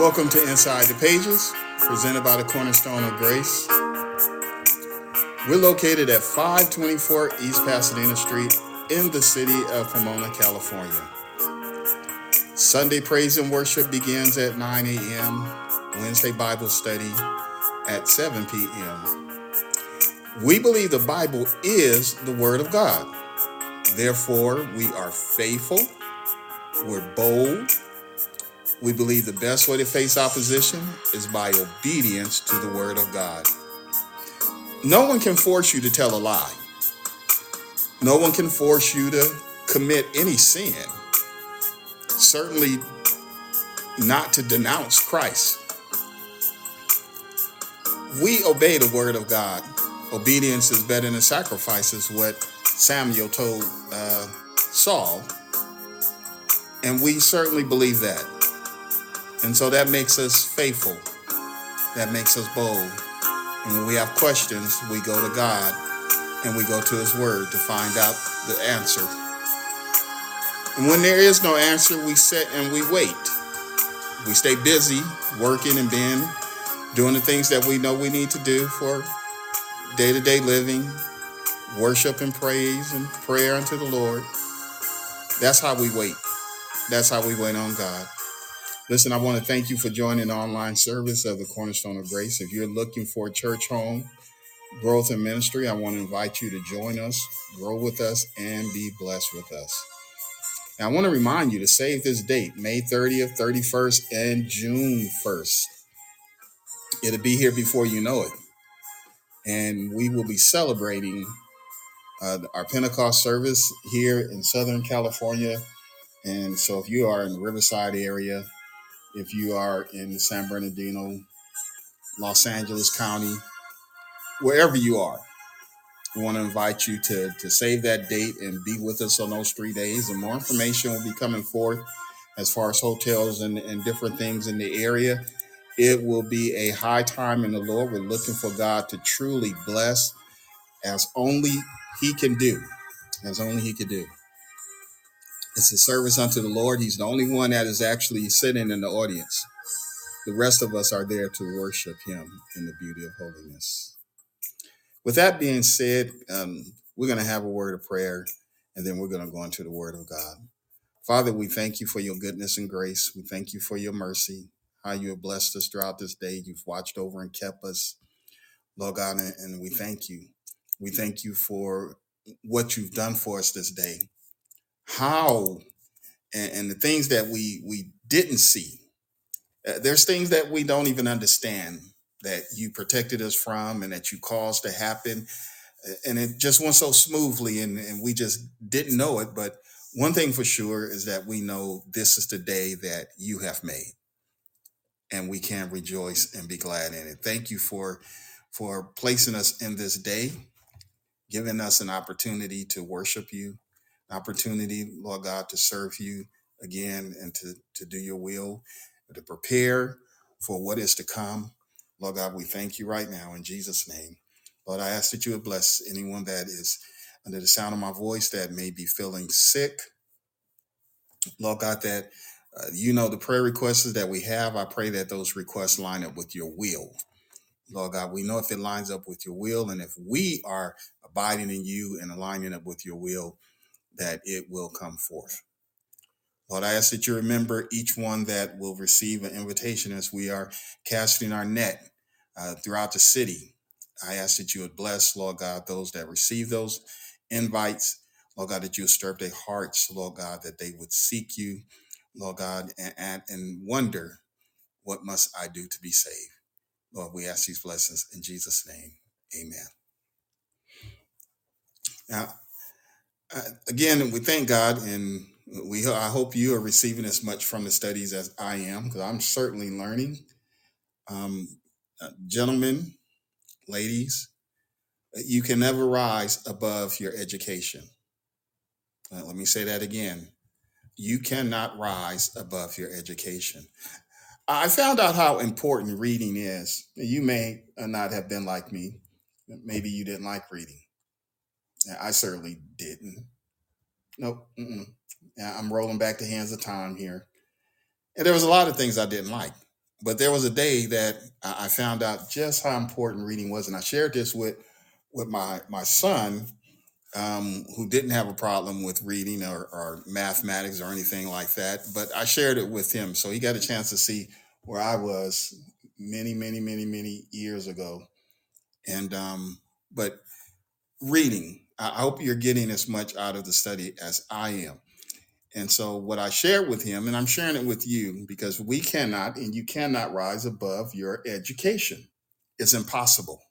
Welcome to Inside the Pages, presented by the Cornerstone of Grace. We're located at 524 East Pasadena Street in the city of Pomona, California. Sunday praise and worship begins at 9 a.m., Wednesday Bible study at 7 p.m. We believe the Bible is the Word of God. Therefore, we are faithful, we're bold, we believe the best way to face opposition is by obedience to the Word of God. No one can force you to tell a lie. No one can force you to commit any sin. Certainly not to denounce Christ. We obey the Word of God. Obedience is better than sacrifice, is what Samuel told uh, Saul. And we certainly believe that. And so that makes us faithful. That makes us bold. And when we have questions, we go to God and we go to His Word to find out the answer. And when there is no answer, we sit and we wait. We stay busy working and being, doing the things that we know we need to do for day to day living, worship and praise and prayer unto the Lord. That's how we wait. That's how we wait on God. Listen, I want to thank you for joining the online service of the Cornerstone of Grace. If you're looking for a church home, growth and ministry, I want to invite you to join us, grow with us, and be blessed with us. Now, I want to remind you to save this date, May 30th, 31st, and June 1st. It'll be here before you know it. And we will be celebrating uh, our Pentecost service here in Southern California. And so if you are in the Riverside area, if you are in San Bernardino, Los Angeles County, wherever you are. We want to invite you to, to save that date and be with us on those three days. And more information will be coming forth as far as hotels and, and different things in the area. It will be a high time in the Lord. We're looking for God to truly bless as only He can do, as only He can do. It's a service unto the Lord. He's the only one that is actually sitting in the audience. The rest of us are there to worship Him in the beauty of holiness. With that being said, um, we're going to have a word of prayer and then we're going to go into the Word of God. Father, we thank you for your goodness and grace. We thank you for your mercy, how you have blessed us throughout this day. You've watched over and kept us, Lord God, and and we thank you. We thank you for what you've done for us this day how and, and the things that we we didn't see. Uh, there's things that we don't even understand that you protected us from and that you caused to happen, Uh, and it just went so smoothly, and, and we just didn't know it. But one thing for sure is that we know this is the day that you have made, and we can rejoice and be glad in it. Thank you for for placing us in this day, giving us an opportunity to worship you, opportunity, Lord God, to serve you again and to, to do your will, to prepare for what is to come. Lord God, we thank you right now in Jesus' name. Lord, I ask that you would bless anyone that is under the sound of my voice that may be feeling sick. Lord God, that uh, you know the prayer requests that we have. I pray that those requests line up with your will. Lord God, we know if it lines up with your will and if we are abiding in you and aligning up with your will, that it will come forth. Lord, I ask that you remember each one that will receive an invitation as we are casting our net uh, throughout the city. I ask that you would bless, Lord God, those that receive those invites. Lord God, that you would stir up their hearts, Lord God, that they would seek you, Lord God, and, and, and wonder, what must I do to be saved? Lord, we ask these blessings in Jesus' name. Amen. Now, again, we thank God, and we I hope you are receiving as much from the studies as I am, because I'm certainly learning. Um, uh, gentlemen, ladies, you can never rise above your education. Uh, let me say that again. You cannot rise above your education. I found out how important reading is. You may not have been like me. Maybe you didn't like reading. I certainly didn't. Nope. Mm-mm. I'm rolling back the hands of time here. And there was a lot of things I didn't like. But there was a day that I I found out just how important reading was, and I shared this with with my my son, um, who didn't have a problem with reading or, or mathematics or anything like that. But I shared it with him, so he got a chance to see where I was many, many, many, many years ago. And um, but reading, I hope you're getting as much out of the study as I am. And so, what I shared with him, and I'm sharing it with you because we cannot and you cannot rise above your education. It's impossible.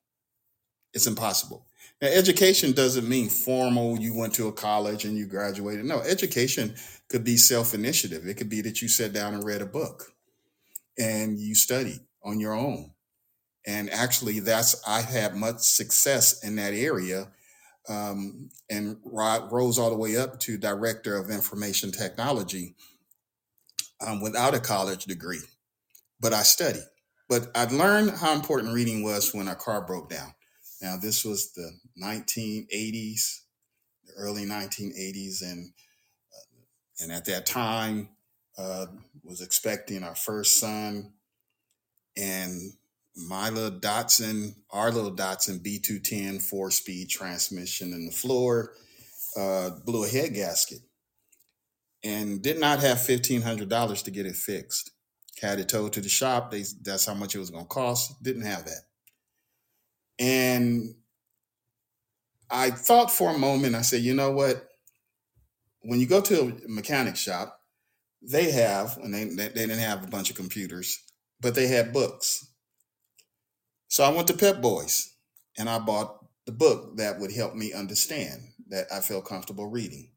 It's impossible. Now, education doesn't mean formal, you went to a college and you graduated. No, education could be self initiative. It could be that you sat down and read a book and you studied on your own. And actually, that's, I had much success in that area um, and rose all the way up to director of information technology um, without a college degree, but I studied. But I learned how important reading was when our car broke down. Now, this was the 1980s, the early 1980s, and and at that time, uh, was expecting our first son, and my little Datsun, our little Datsun B210 four speed transmission in the floor uh, blew a head gasket and did not have $1,500 to get it fixed. Had it towed to the shop. They, that's how much it was going to cost. Didn't have that. And I thought for a moment, I said, you know what? When you go to a mechanic shop, they have, and they, they didn't have a bunch of computers, but they had books. So I went to Pep Boys and I bought the book that would help me understand that I felt comfortable reading.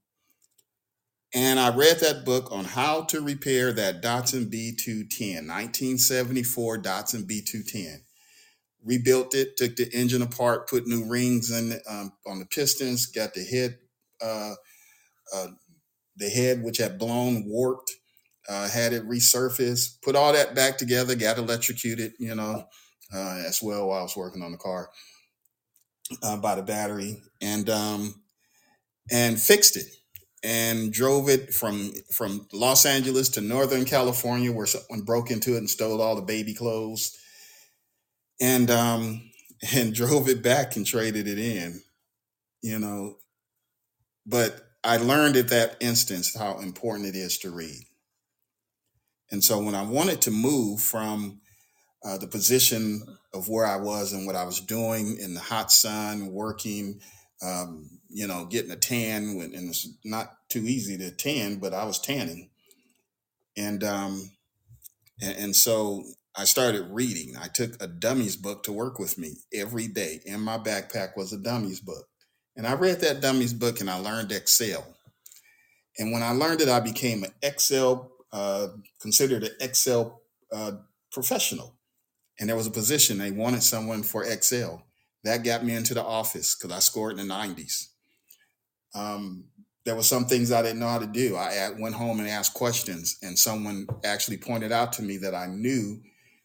And I read that book on how to repair that Datsun B210, 1974 Datsun B210. Rebuilt it, took the engine apart, put new rings in um, on the pistons, got the head, uh, uh, the head which had blown, warped, uh, had it resurfaced, put all that back together, got electrocuted, you know, uh, as well while I was working on the car uh, by the battery, and um, and fixed it and drove it from from Los Angeles to Northern California, where someone broke into it and stole all the baby clothes, and um, and drove it back and traded it in. You know, but I learned at that instance how important it is to read. And so when I wanted to move from uh, the position of where I was and what I was doing in the hot sun, working, um, you know, getting a tan, when, and it's not too easy to tan, but I was tanning, and um, and, and so I started reading. I took a dummies book to work with me every day. In my backpack was a dummies book, and I read that dummies book and I learned Excel. And when I learned it, I became an Excel, uh, considered an Excel uh, professional and there was a position they wanted someone for Excel. That got me into the office because I scored in the 90s. Um, there were some things I didn't know how to do. I went home and asked questions, and someone actually pointed out to me that I knew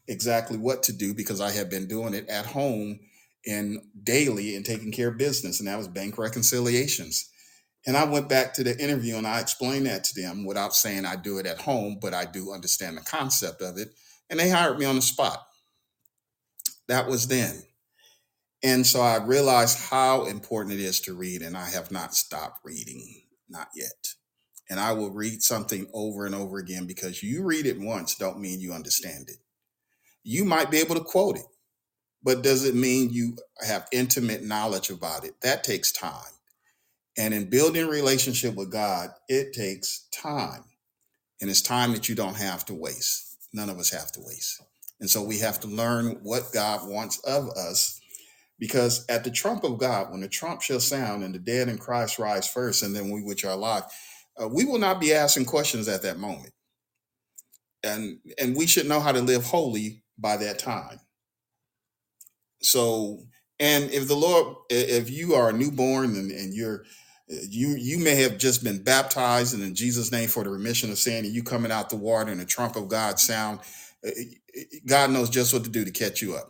exactly what to do because I had been doing it at home and daily and taking care of business, and that was bank reconciliations. And I went back to the interview and I explained that to them without saying I do it at home, but I do understand the concept of it. And they hired me on the spot. That was then. And so I realized how important it is to read, and I have not stopped reading, not yet. And I will read something over and over again because you read it once don't mean you understand it. You might be able to quote it, but does it mean you have intimate knowledge about it? That takes time. And in building relationship with God, it takes time. And it's time that you don't have to waste. None of us have to waste. And so we have to learn what God wants of us because at the trump of God, when the trump shall sound and the dead in Christ rise first, and then we which are alive, uh, we will not be asking questions at that moment. And, and we should know how to live holy by that time. So, and if the Lord, if you are a newborn and, and you're, you you may have just been baptized and in Jesus' name for the remission of sin, and you coming out the water and the trump of God sound, Eh, eh, eh, God knows just what to do to catch you up.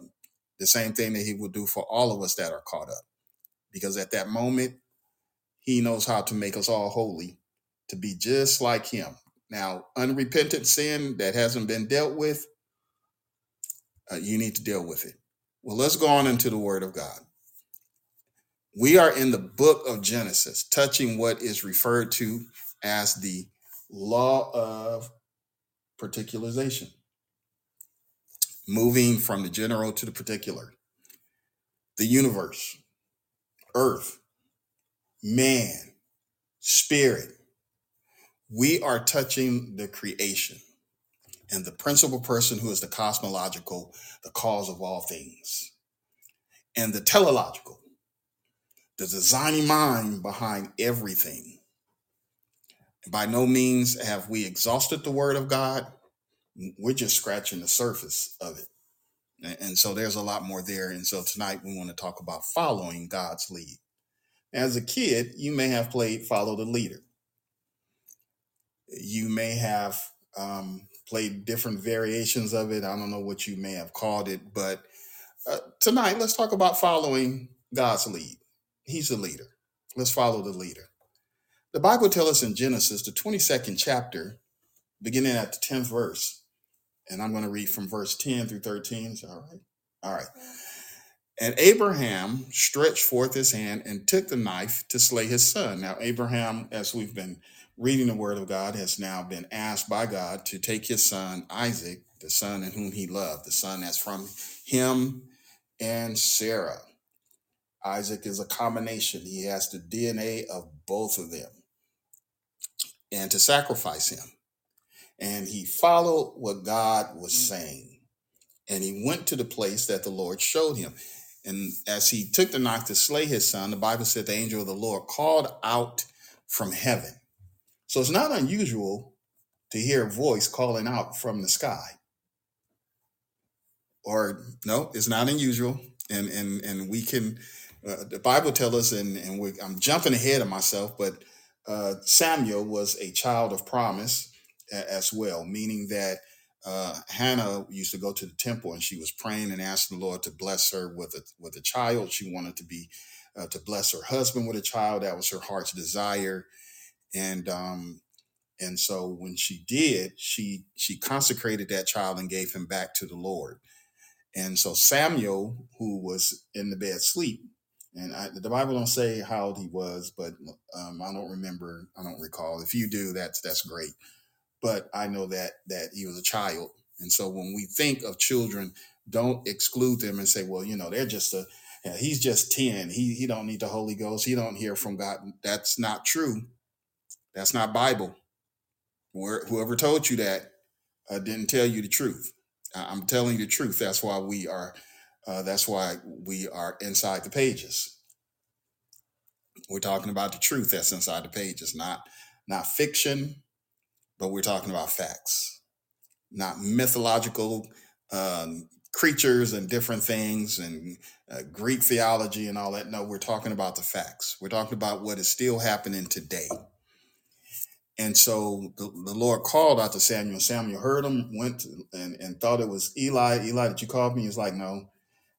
The same thing that He will do for all of us that are caught up, because at that moment, He knows how to make us all holy to be just like Him. Now, unrepentant sin that hasn't been dealt with, uh, you need to deal with it. Well, let's go on into the Word of God. We are in the book of Genesis, touching what is referred to as the law of particularization, moving from the general to the particular, the universe, earth, man, spirit. We are touching the creation and the principal person who is the cosmological, the cause of all things, and the teleological, the designing mind behind everything. By no means have we exhausted the word of God. We're just scratching the surface of it. And and so there's a lot more there. And so tonight we want to talk about following God's lead. As a kid, you may have played follow the leader. You may have um, played different variations of it. I don't know what you may have called it, but uh, tonight let's talk about following God's lead. He's the leader. Let's follow the leader. The Bible tells us in Genesis, the 22nd chapter, beginning at the 10th verse, and I'm going to read from verse 10 through 13. Is that all right? All right. And Abraham stretched forth his hand and took the knife to slay his son. Now, Abraham, as we've been reading the word of God, has now been asked by God to take his son, Isaac, the son in whom he loved, the son that's from him and Sarah. Isaac is a combination, he has the DNA of both of them, and to sacrifice him. And he followed what God was saying. And he went to the place that the Lord showed him. And as he took the knife to slay his son, the Bible said the angel of the Lord called out from heaven. So it's not unusual to hear a voice calling out from the sky. Or no, it's not unusual. And and and we can uh, the Bible tells us, and, and we, I'm jumping ahead of myself, but uh, Samuel was a child of promise as well, meaning that uh, Hannah used to go to the temple and she was praying and asking the Lord to bless her with a with a child. She wanted to be uh, to bless her husband with a child. That was her heart's desire, and um, and so when she did, she she consecrated that child and gave him back to the Lord. And so Samuel, who was in the bed sleep, and I, the Bible don't say how old he was, but um, I don't remember. I don't recall. If you do, that's that's great but I know that that he was a child, and so when we think of children, don't exclude them and say, well, you know, they're just a yeah, he's just ten. He he don't need the Holy Ghost. He don't hear from God. That's not true. That's not Bible. Where, whoever told you that uh, didn't tell you the truth. I'm telling you the truth. That's why we are. Uh, that's why we are inside the pages. We're talking about the truth that's inside the pages, not not fiction, but we're talking about facts. not mythological um, creatures and different things and uh, Greek theology and all that. No, we're talking about the facts. We're talking about what is still happening today. And so the, the Lord called out to Samuel. Samuel heard him, went and, and thought it was Eli. Eli, did you call me? He's like, no.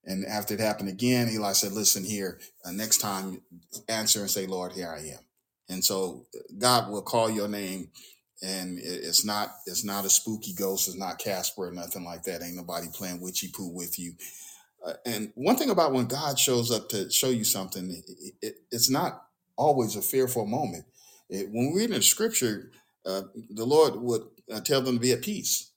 And after it happened again, Eli said, listen here, uh, next time answer and say, Lord, here I am. And so uh, God will call your name and it- it's not it's not a spooky ghost. It's not Casper or nothing like that. Ain't nobody playing witchy poo with you. Uh, and one thing about when God shows up to show you something, it, it, it's not always a fearful moment. It, when we read in Scripture, uh, the Lord would uh, tell them to be at peace,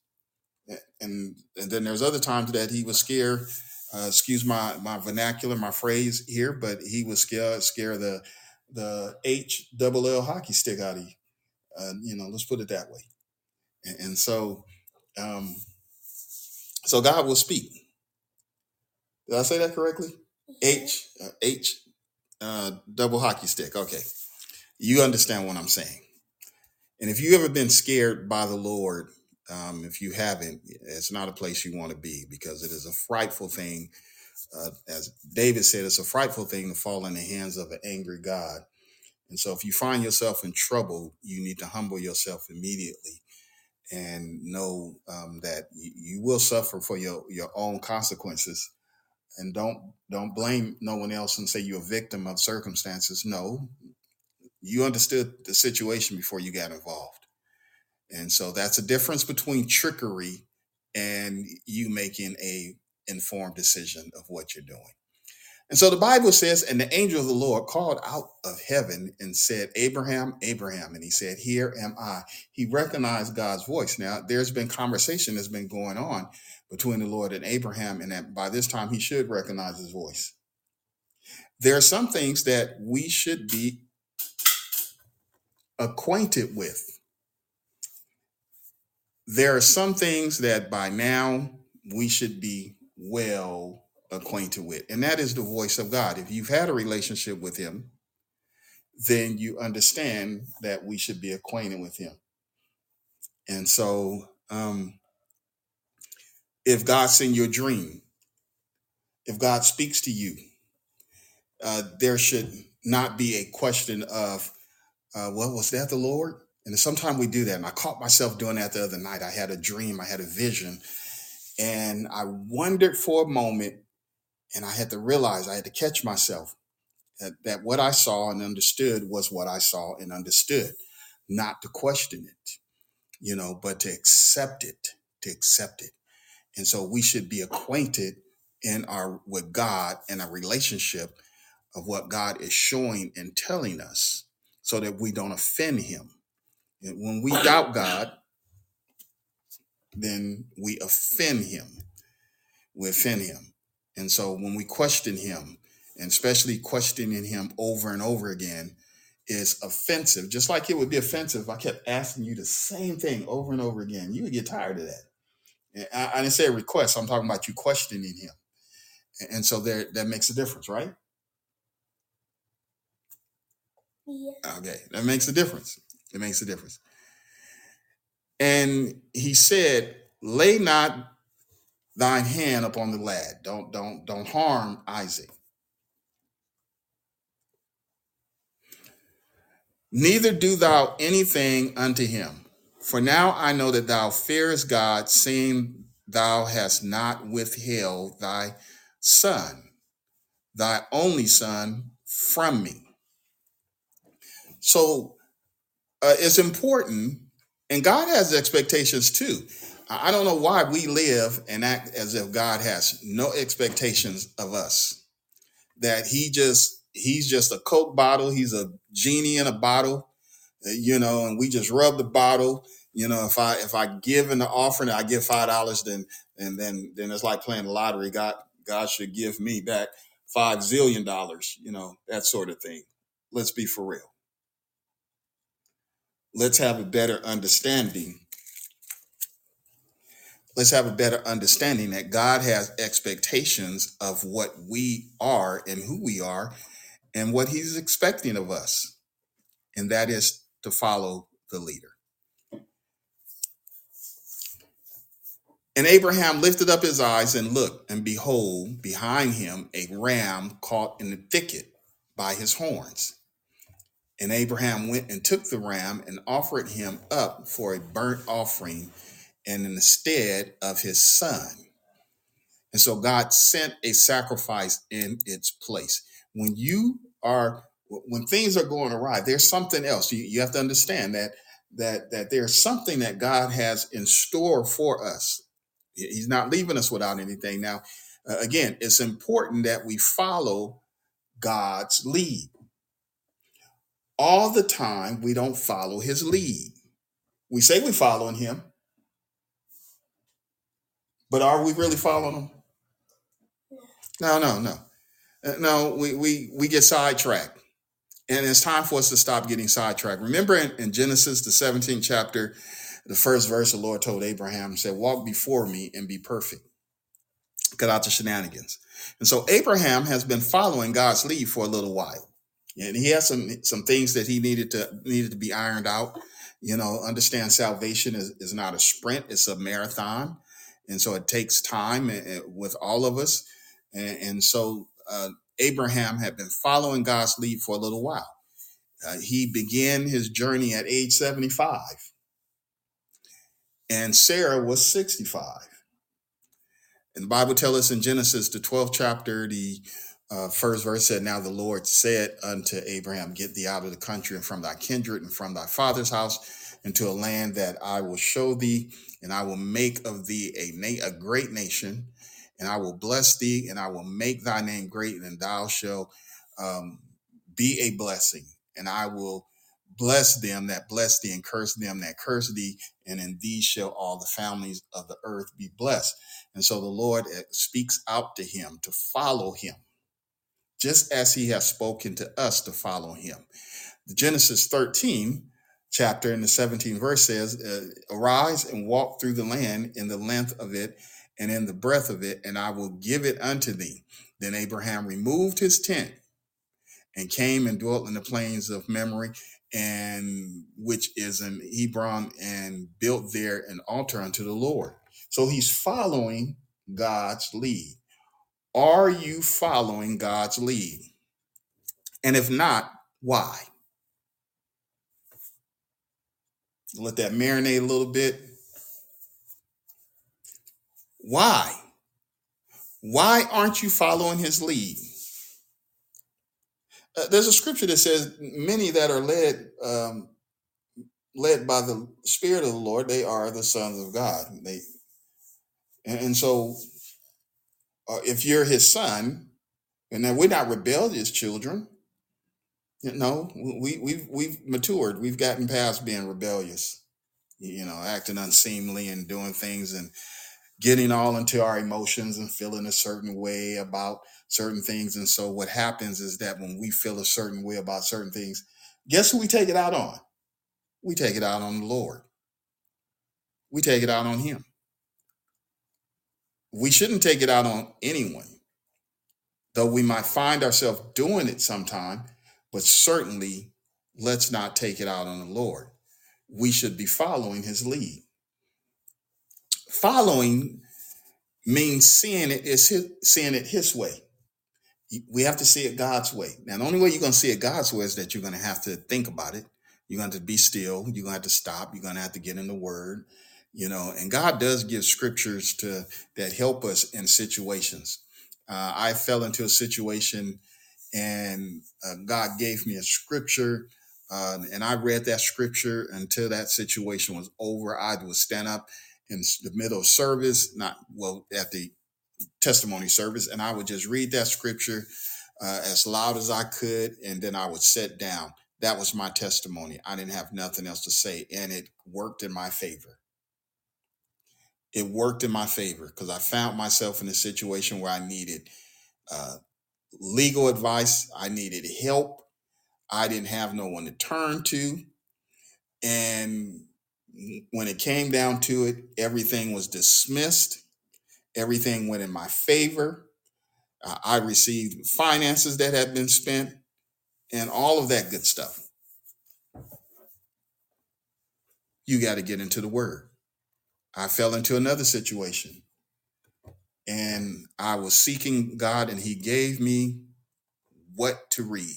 and and then there's other times that He was scared. Uh, excuse my my vernacular, my phrase here, but He was scared scare the the H double L hockey stick out of you. Uh, you know, let's put it that way. And, and so, um, so God will speak. Did I say that correctly? H uh, H uh, double hockey stick. Okay, you understand what I'm saying. And if you ever been scared by the Lord, um, if you haven't, it's not a place you want to be because it is a frightful thing. Uh, as David said, it's a frightful thing to fall in the hands of an angry God. And so, if you find yourself in trouble, you need to humble yourself immediately and know um, that you, will suffer for your your own consequences. And don't don't blame no one else and say you're a victim of circumstances. No you understood the situation before you got involved. And so that's a difference between trickery and you making a informed decision of what you're doing. And so the Bible says, and the angel of the Lord called out of heaven and said, Abraham, Abraham. And he said, Here am I. He recognized God's voice. Now, there's been conversation that's been going on between the Lord and Abraham, and that by this time he should recognize his voice. There are some things that we should be acquainted with. There are some things that by now we should be well acquainted with, and that is the voice of God. If you've had a relationship with Him, then you understand that we should be acquainted with Him. And so, um, if God sends you a dream, if God speaks to you, uh, there should not be a question of, uh, well, was that the Lord? And sometimes we do that. And I caught myself doing that the other night. I had a dream, I had a vision, and I wondered for a moment and I had to realize, I had to catch myself that, that what I saw and understood was what I saw and understood, not to question it, you know, but to accept it, to accept it. And so we should be acquainted in our with God and a relationship of what God is showing and telling us so that we don't offend him. And when we doubt God, then we offend him. We offend him. And so when we question him, and especially questioning him over and over again, is offensive. Just like it would be offensive if I kept asking you the same thing over and over again. You would get tired of that. And I, I didn't say a request, I'm talking about you questioning him. And and so there that makes a difference, right? Yeah. Okay, that makes a difference. It makes a difference. And he said, Lay not thine hand upon the lad. Don't don't don't harm Isaac. Neither do thou anything unto him. For now I know that thou fearest God, seeing thou hast not withheld thy son, thy only son, from me. So uh, it's important, and God has expectations too. I don't know why we live and act as if God has no expectations of us. That he just he's just a coke bottle, he's a genie in a bottle, uh, you know, and we just rub the bottle. You know, if I if I give the offering, I give five dollars, then and then then it's like playing the lottery. God God should give me back five zillion dollars, you know, that sort of thing. Let's be for real. Let's have a better understanding let's have a better understanding that God has expectations of what we are and who we are and what he's expecting of us. And that is to follow the leader. And Abraham lifted up his eyes and looked, and behold, behind him a ram caught in the thicket by his horns. And Abraham went and took the ram and offered him up for a burnt offering and in the stead of his son. And so God sent a sacrifice in its place. When you are when things are going awry, there's something else. You, you have to understand that that that there's something that God has in store for us. He's not leaving us without anything. Now, uh, again, it's important that we follow God's lead. All the time, we don't follow his lead. We say we're following him, but are we really following them? No, no, no. Uh, No, we, we, we get sidetracked. And it's time for us to stop getting sidetracked. Remember in, in Genesis, the 17th chapter, the first verse, the Lord told Abraham, said, Walk before me and be perfect. Cut out the shenanigans. And so Abraham has been following God's lead for a little while. And he has some some things that he needed to needed to be ironed out. You know, understand salvation is, is not a sprint, it's a marathon and so it takes time eh, eh, with all of us. And, so uh, Abraham had been following God's lead for a little while. Uh, he began his journey at age 75, and Sarah was 65. And the Bible tells us in Genesis, the 12th chapter, the uh, first verse said, Now the Lord said unto Abraham, Get thee out of the country and from thy kindred and from thy father's house into a land that I will show thee, and I will make of thee a, na- a great nation, and I will bless thee, and I will make thy name great, and thou shalt um, be a blessing, and I will bless them that bless thee, and curse them that curse thee, and in thee shall all the families of the earth be blessed. And so the Lord uh, speaks out to him to follow him, just as he has spoken to us to follow him. Genesis 13 chapter in the 17th verse says, uh, Arise and walk through the land in the length of it and in the breadth of it, and I will give it unto thee. Then Abraham removed his tent and came and dwelt in the plains of Mamre, and which is in Hebron, and built there an altar unto the Lord. So he's following God's lead. Are you following God's lead? And if not, why? Let that marinate a little bit. Why? Why aren't you following his lead? Uh, there's a scripture that says, "Many that are led um, led by the Spirit of the Lord, they are the sons of God." They and, and so, uh, if you're His son, and then we're not rebellious children, you know, we we've we've matured. We've gotten past being rebellious, you know, acting unseemly and doing things and getting all into our emotions and feeling a certain way about certain things. And so what happens is that when we feel a certain way about certain things, guess who we take it out on? We take it out on the Lord. We take it out on him. We shouldn't take it out on anyone, though we might find ourselves doing it sometime, but certainly let's not take it out on the Lord. We should be following his lead. Following means seeing it is his, seeing it his way. We have to see it God's way. Now, the only way you're going to see it God's way is that you're going to have to think about it. You're going to be still. You're going to have to stop. You're going to have to get in the Word. You know, and God does give scriptures to that help us in situations. Uh, I fell into a situation, and uh, God gave me a scripture, uh, and I read that scripture until that situation was over. I would stand up in the middle of service, not well at the testimony service, and I would just read that scripture uh, as loud as I could, and then I would sit down. That was my testimony. I didn't have nothing else to say, and it worked in my favor. It worked in my favor because I found myself in a situation where I needed uh, legal advice, I needed help, I didn't have no one to turn to, and when it came down to it, everything was dismissed. Everything went in my favor. Uh, I received finances that had been spent and all of that good stuff. You got to get into the word. I fell into another situation and I was seeking God and he gave me what to read.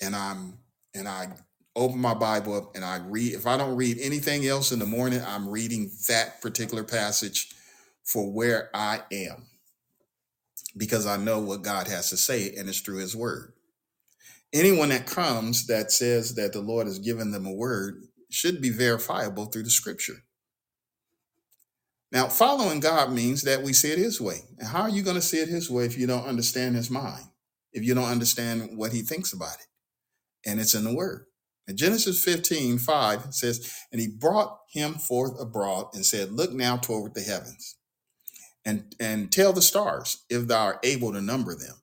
And I'm and I open my Bible up and I read. If I don't read anything else in the morning, I'm reading that particular passage for where I am because I know what God has to say and it's through his word. Anyone that comes that says that the Lord has given them a word should be verifiable through the scripture. Now, following God means that we see it his way. And how are you going to see it his way if you don't understand his mind? If you don't understand what he thinks about it? And it's in the word. In Genesis 15, 5 says, And he brought him forth abroad and said, Look now toward the heavens and, and tell the stars, if thou art able to number them.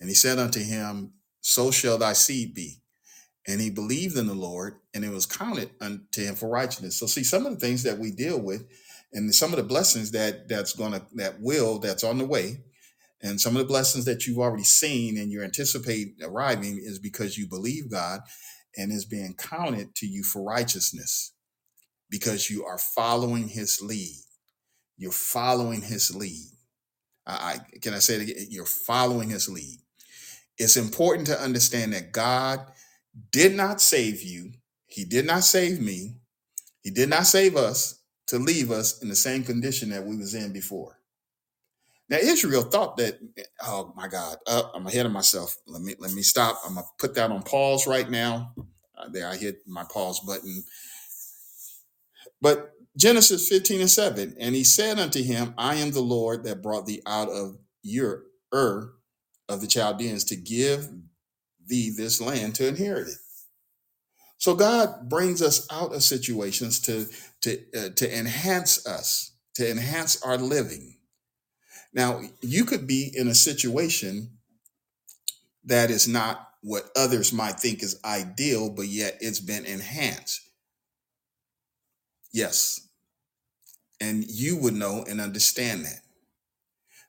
And he said unto him, So shall thy seed be. And he believed in the Lord, and it was counted unto him for righteousness. So, see, some of the things that we deal with, and some of the blessings that that's gonna that will that's on the way, and some of the blessings that you've already seen and you anticipate arriving is because you believe God and is being counted to you for righteousness because you are following his lead. You're following his lead. I, I can I say it again? You're following his lead. It's important to understand that God did not save you. He did not save me. He did not save us to leave us in the same condition that we was in before. Now Israel thought that, oh my God, uh, I'm ahead of myself. Let me let me stop. I'm gonna put that on pause right now. Uh, there, I hit my pause button. But Genesis 15 and 7, and he said unto him, I am the Lord that brought thee out of your Ur of the Chaldeans to give thee this land to inherit it. So God brings us out of situations to to uh, to enhance us, to enhance our living. Now, you could be in a situation that is not what others might think is ideal, but yet it's been enhanced. Yes, and you would know and understand that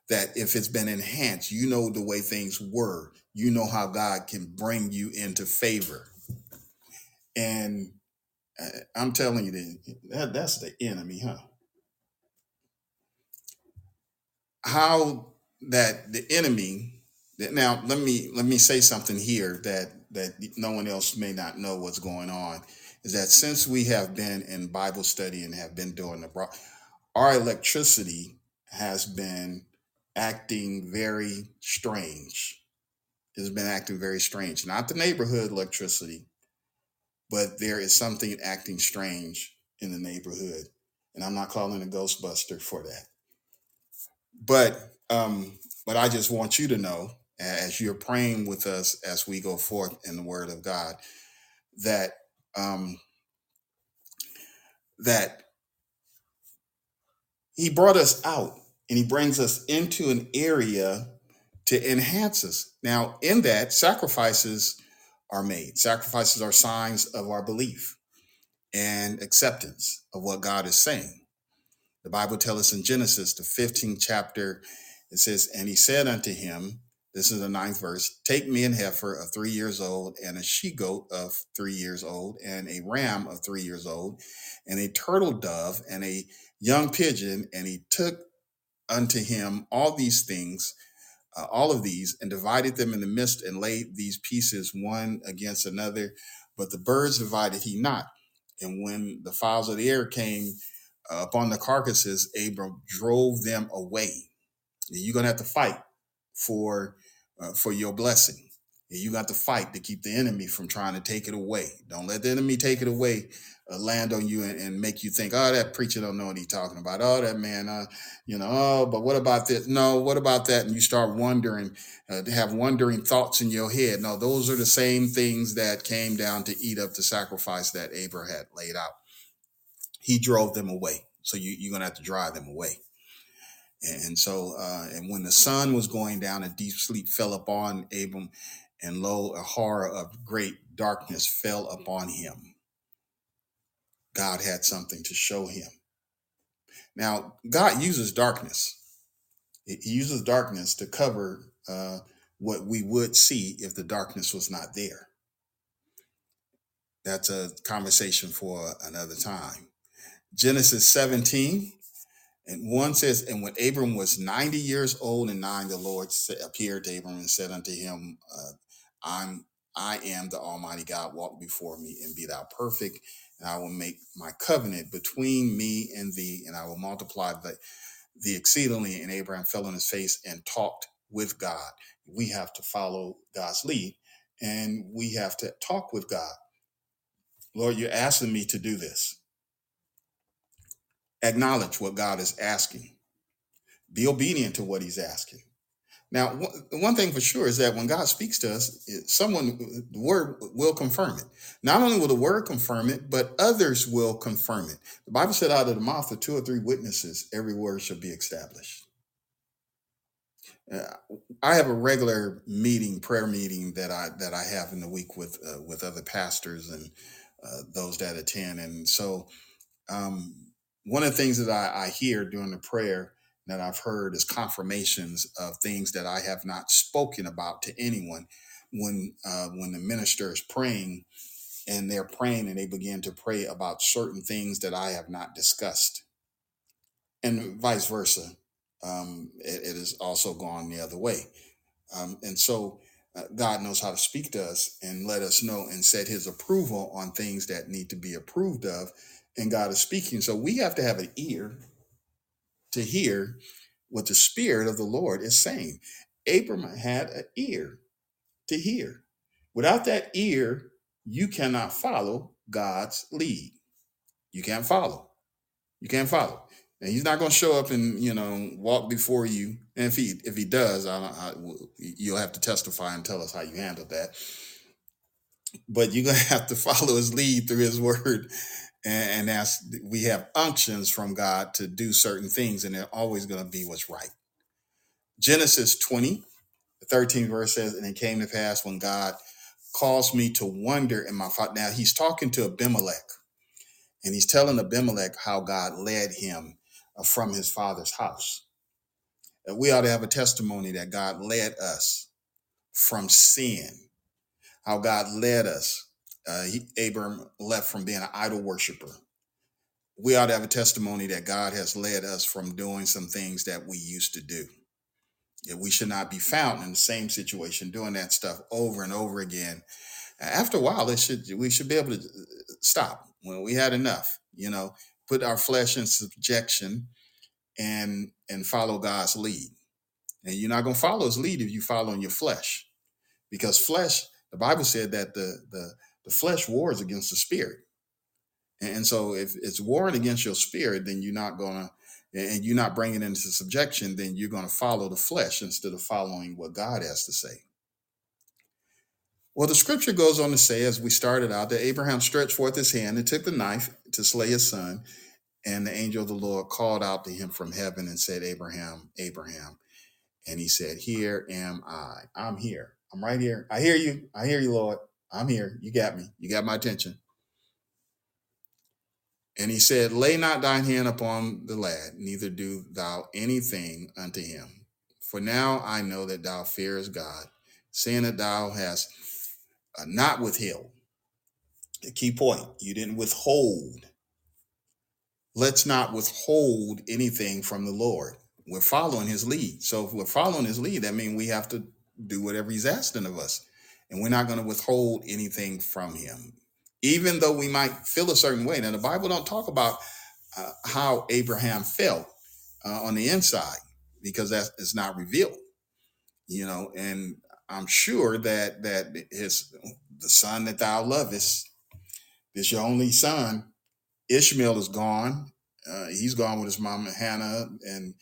that if it's been enhanced, you know the way things were. You know how God can bring you into favor. And I'm telling you that, that that's the enemy, huh? How that the enemy that now let me let me say something here that that no one else may not know what's going on is that since we have been in Bible study and have been doing the our electricity has been acting very strange. It's been acting very strange. Not the neighborhood electricity, but there is something acting strange in the neighborhood. And I'm not calling a Ghostbuster for that. But um, but I just want you to know, as you're praying with us as we go forth in the Word of God, that um, that He brought us out and He brings us into an area to enhance us. Now, in that, sacrifices are made. Sacrifices are signs of our belief and acceptance of what God is saying. The Bible tells us in Genesis, the 15th chapter, it says, And he said unto him, this is the ninth verse, take me an heifer of three years old, and a she goat of three years old, and a ram of three years old, and a turtle dove, and a young pigeon. And he took unto him all these things, uh, all of these, and divided them in the midst, and laid these pieces one against another. But the birds divided he not. And when the fowls of the air came uh, upon the carcasses, Abram drove them away. You're gonna have to fight for uh, for your blessing. And you got to fight to keep the enemy from trying to take it away. Don't let the enemy take it away, uh, land on you, and, and make you think, oh, that preacher don't know what he's talking about. Oh, that man, uh, you know, oh, but what about this? No, what about that? And you start wondering, uh, have wondering thoughts in your head. No, those are the same things that came down to eat up the sacrifice that Abraham had laid out. He drove them away. So you, you're going to have to drive them away. And, and so, uh, and when the sun was going down, a deep sleep fell upon Abram, and lo, a horror of great darkness fell upon him. God had something to show him. Now, God uses darkness. He uses darkness to cover uh, what we would see if the darkness was not there. That's a conversation for another time. Genesis 17 and one says, and when Abram was 90 years old and nine, the Lord appeared to Abram and said unto him, uh, I'm, I am the Almighty God, walk before me and be thou perfect. And I will make my covenant between me and thee, and I will multiply the, the exceedingly. And Abraham fell on his face and talked with God. We have to follow God's lead and we have to talk with God. Lord, you're asking me to do this. Acknowledge what God is asking be obedient to what he's asking. Now, one thing for sure is that when God speaks to us, someone, the word will confirm it. Not only will the word confirm it, but others will confirm it. The Bible said, out of the mouth of two or three witnesses, every word shall be established. Uh, I have a regular meeting, prayer meeting that I that I have in the week with uh, with other pastors and uh, those that attend, and so um, one of the things that I, I hear during the prayer that I've heard is confirmations of things that I have not spoken about to anyone. When uh, when the minister is praying and they're praying and they begin to pray about certain things that I have not discussed, and vice versa, um, it, it has also gone the other way. Um, and so uh, God knows how to speak to us and let us know and set His approval on things that need to be approved of. And God is speaking, so we have to have an ear to hear what the Spirit of the Lord is saying. Abram had an ear to hear. Without that ear, you cannot follow God's lead. You can't follow. You can't follow. And he's not going to show up and you know walk before you. And if he if he does, I, I, you'll have to testify and tell us how you handled that. But you're going to have to follow his lead through his word. And, as we have unctions from God to do certain things, and they're always going to be what's right. Genesis 20, the 13th verse says, And it came to pass when God caused me to wonder in my father. Now he's talking to Abimelech, and he's telling Abimelech how God led him uh, from his father's house. And we ought to have a testimony that God led us from sin, how God led us. Uh, he, Abram left from being an idol worshiper. We ought to have a testimony that God has led us from doing some things that we used to do. We should not be found in the same situation doing that stuff over and over again. After a while, it should we should be able to uh, stop when we had enough. You know, put our flesh in subjection and and follow God's lead. And you're not going to follow His lead if you follow in your flesh, because flesh. The Bible said that the the the flesh wars against the spirit, and so if it's warring against your spirit, then you're not going to and you're not bringing it into subjection, then you're going to follow the flesh instead of following what God has to say. Well, the scripture goes on to say, as we started out, that Abraham stretched forth his hand and took the knife to slay his son. And the angel of the Lord called out to him from heaven and said, Abraham, Abraham. And he said, Here am I. I'm here. I'm right here. I hear you. I hear you, Lord. I'm here. You got me. You got my attention. And he said, Lay not thine hand upon the lad, neither do thou anything unto him. For now I know that thou fearest God, seeing that thou hast uh, not withheld. The key point you didn't withhold. Let's not withhold anything from the Lord. We're following his lead. So if we're following his lead, that means we have to do whatever he's asking of us. And we're not going to withhold anything from him even though we might feel a certain way. Now, the Bible don't talk about uh, how Abraham felt uh, on the inside because that is not revealed, you know. And I'm sure that that his the son that thou lovest, this your only son. Ishmael is gone. Uh, he's gone with his mama Hannah, and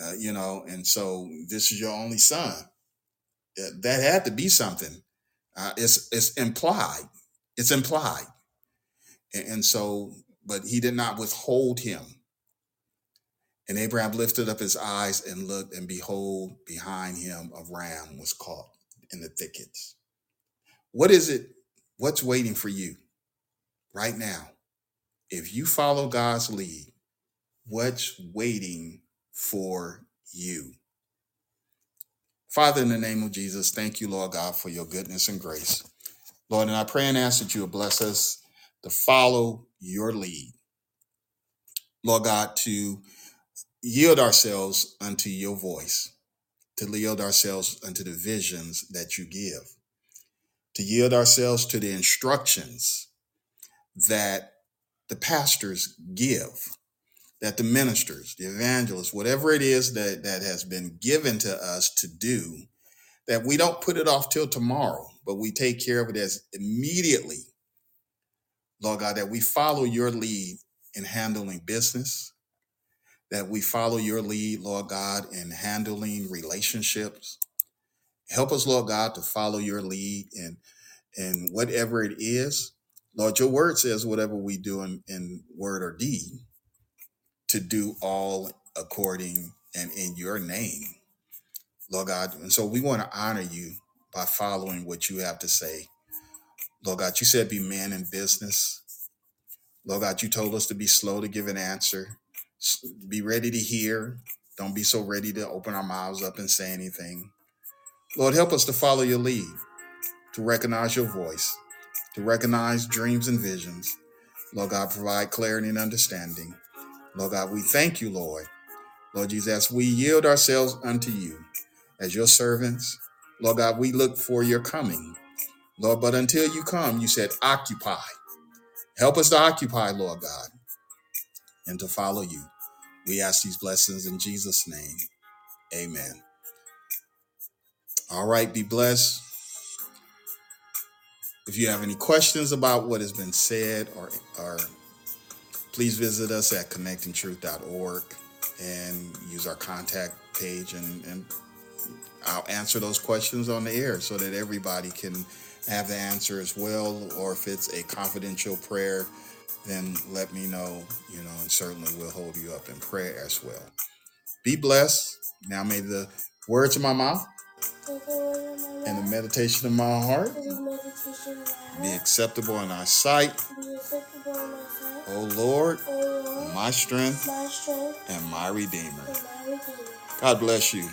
uh, you know, and so this is your only son. Uh, that had to be something. Uh, it's it's implied it's implied. And, and so, but he did not withhold him. And Abraham lifted up his eyes and looked, and behold, behind him a ram was caught in the thickets. What is it? What's waiting for you right now? If you follow God's lead, what's waiting for you? Father, in the name of Jesus, thank you, Lord God, for your goodness and grace. Lord, and I pray and ask that you will bless us to follow your lead. Lord God, to yield ourselves unto your voice, to yield ourselves unto the visions that you give, to yield ourselves to the instructions that the pastors give, that the ministers, the evangelists, whatever it is that, that has been given to us to do, that we don't put it off till tomorrow, but we take care of it as immediately, Lord God, that we follow your lead in handling business, that we follow your lead, Lord God, in handling relationships. Help us, Lord God, to follow your lead in, in whatever it is. Lord, your word says whatever we do in, in word or deed, to do all according and in your name. Lord God. And so we want to honor you by following what you have to say. Lord God, you said be man in business. Lord God, you told us to be slow to give an answer, be ready to hear. Don't be so ready to open our mouths up and say anything. Lord, help us to follow your lead, to recognize your voice, to recognize dreams and visions. Lord God, provide clarity and understanding. Lord God, we thank you, Lord. Lord Jesus, as we yield ourselves unto you as your servants, Lord God, we look for your coming. Lord, but until you come, you said, occupy. Help us to occupy, Lord God, and to follow you. We ask these blessings in Jesus' name. Amen. All right, be blessed. If you have any questions about what has been said or, or please visit us at connectingtruth.org and use our contact page and, and I'll answer those questions on the air so that everybody can have the answer as well. Or if it's a confidential prayer, then let me know, you know, and certainly we'll hold you up in prayer as well. Be blessed. Now may the words of my mouth and the meditation of my heart be acceptable in our sight. O Lord, my strength and my Redeemer. God bless you.